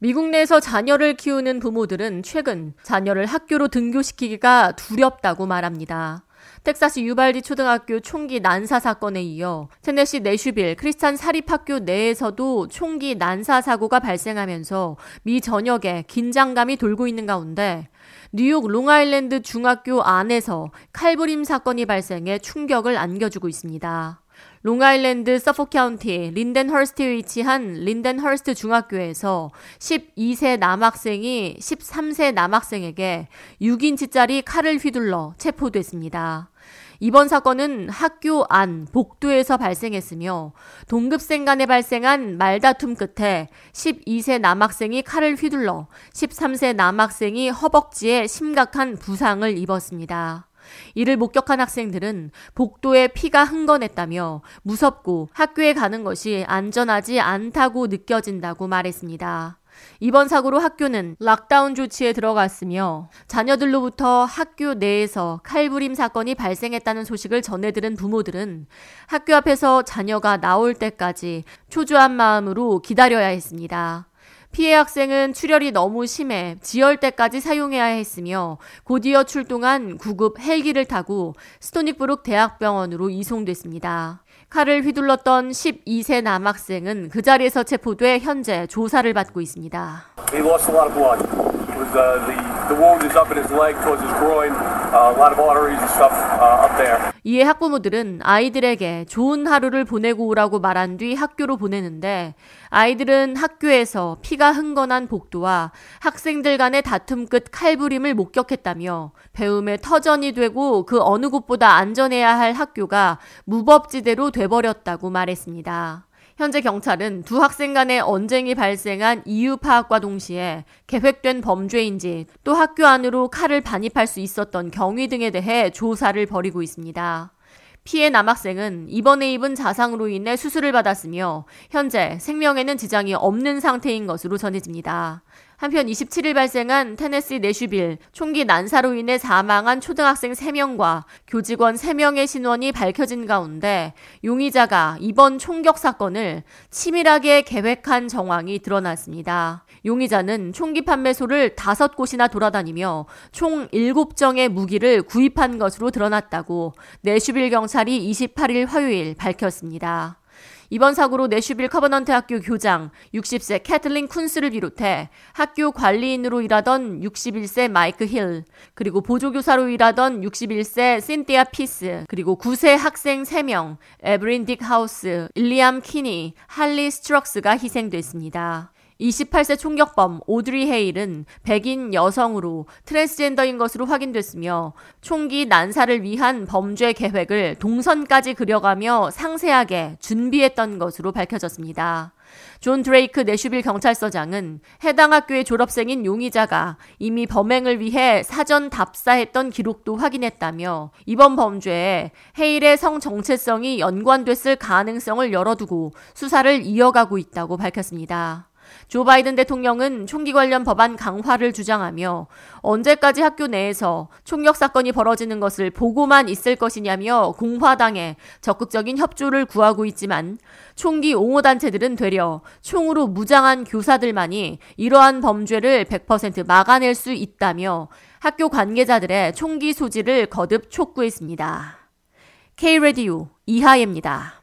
미국 내에서 자녀를 키우는 부모들은 최근 자녀를 학교로 등교시키기가 두렵다고 말합니다. 텍사스 유발디 초등학교 총기 난사 사건에 이어 테네시 내슈빌 크리스찬 사립학교 내에서도 총기 난사 사고가 발생하면서 미 전역에 긴장감이 돌고 있는 가운데 뉴욕 롱아일랜드 중학교 안에서 칼부림 사건이 발생해 충격을 안겨주고 있습니다. 롱아일랜드 서폭 카운티 린덴허스트에 위치한 린덴허스트 중학교에서 12세 남학생이 13세 남학생에게 6인치짜리 칼을 휘둘러 체포됐습니다. 이번 사건은 학교 안 복도에서 발생했으며 동급생 간에 발생한 말다툼 끝에 12세 남학생이 칼을 휘둘러 13세 남학생이 허벅지에 심각한 부상을 입었습니다. 이를 목격한 학생들은 복도에 피가 흥건했다며 무섭고 학교에 가는 것이 안전하지 않다고 느껴진다고 말했습니다. 이번 사고로 학교는 락다운 조치에 들어갔으며 자녀들로부터 학교 내에서 칼부림 사건이 발생했다는 소식을 전해 들은 부모들은 학교 앞에서 자녀가 나올 때까지 초조한 마음으로 기다려야 했습니다. 피해 학생은 출혈이 너무 심해 지혈대까지 사용해야 했으며 곧이어 출동한 구급 헬기를 타고 스토닉브룩 대학병원으로 이송됐습니다. 칼을 휘둘렀던 12세 남학생은 그 자리에서 체포돼 현재 조사를 받고 있습니다. Uh, uh. 이에 학부모들은 아이들에게 좋은 하루를 보내고 오라고 말한 뒤 학교로 보내는데 아이들은 학교에서 피가 흥건한 복도와 학생들 간의 다툼 끝 칼부림을 목격했다며 배움의 터전이 되고 그 어느 곳보다 안전해야 할 학교가 무법지대로 돼버렸다고 말했습니다. 현재 경찰은 두 학생 간의 언쟁이 발생한 이유 파악과 동시에 계획된 범죄인지 또 학교 안으로 칼을 반입할 수 있었던 경위 등에 대해 조사를 벌이고 있습니다. 피해 남학생은 이번에 입은 자상으로 인해 수술을 받았으며 현재 생명에는 지장이 없는 상태인 것으로 전해집니다. 한편 27일 발생한 테네시 내슈빌 총기 난사로 인해 사망한 초등학생 3명과 교직원 3명의 신원이 밝혀진 가운데 용의자가 이번 총격 사건을 치밀하게 계획한 정황이 드러났습니다. 용의자는 총기 판매소를 5곳이나 돌아다니며 총 7정의 무기를 구입한 것으로 드러났다고 내슈빌 경찰이 28일 화요일 밝혔습니다. 이번 사고로 내슈빌 커버넌트 학교 교장 60세 캐틀린 쿤스를 비롯해 학교 관리인으로 일하던 61세 마이크 힐, 그리고 보조교사로 일하던 61세 신티아 피스, 그리고 9세 학생 3명, 에브린 딕 하우스, 일리암 키니, 할리 스트럭스가 희생됐습니다. 28세 총격범 오드리 헤일은 백인 여성으로 트랜스젠더인 것으로 확인됐으며 총기 난사를 위한 범죄 계획을 동선까지 그려가며 상세하게 준비했던 것으로 밝혀졌습니다. 존 드레이크 내슈빌 경찰서장은 해당 학교의 졸업생인 용의자가 이미 범행을 위해 사전 답사했던 기록도 확인했다며 이번 범죄에 헤일의 성 정체성이 연관됐을 가능성을 열어두고 수사를 이어가고 있다고 밝혔습니다. 조 바이든 대통령은 총기 관련 법안 강화를 주장하며 언제까지 학교 내에서 총격 사건이 벌어지는 것을 보고만 있을 것이냐며 공화당에 적극적인 협조를 구하고 있지만 총기 옹호 단체들은 되려 총으로 무장한 교사들만이 이러한 범죄를 100% 막아낼 수 있다며 학교 관계자들의 총기 소지를 거듭 촉구했습니다. K-Radio 이하예입니다.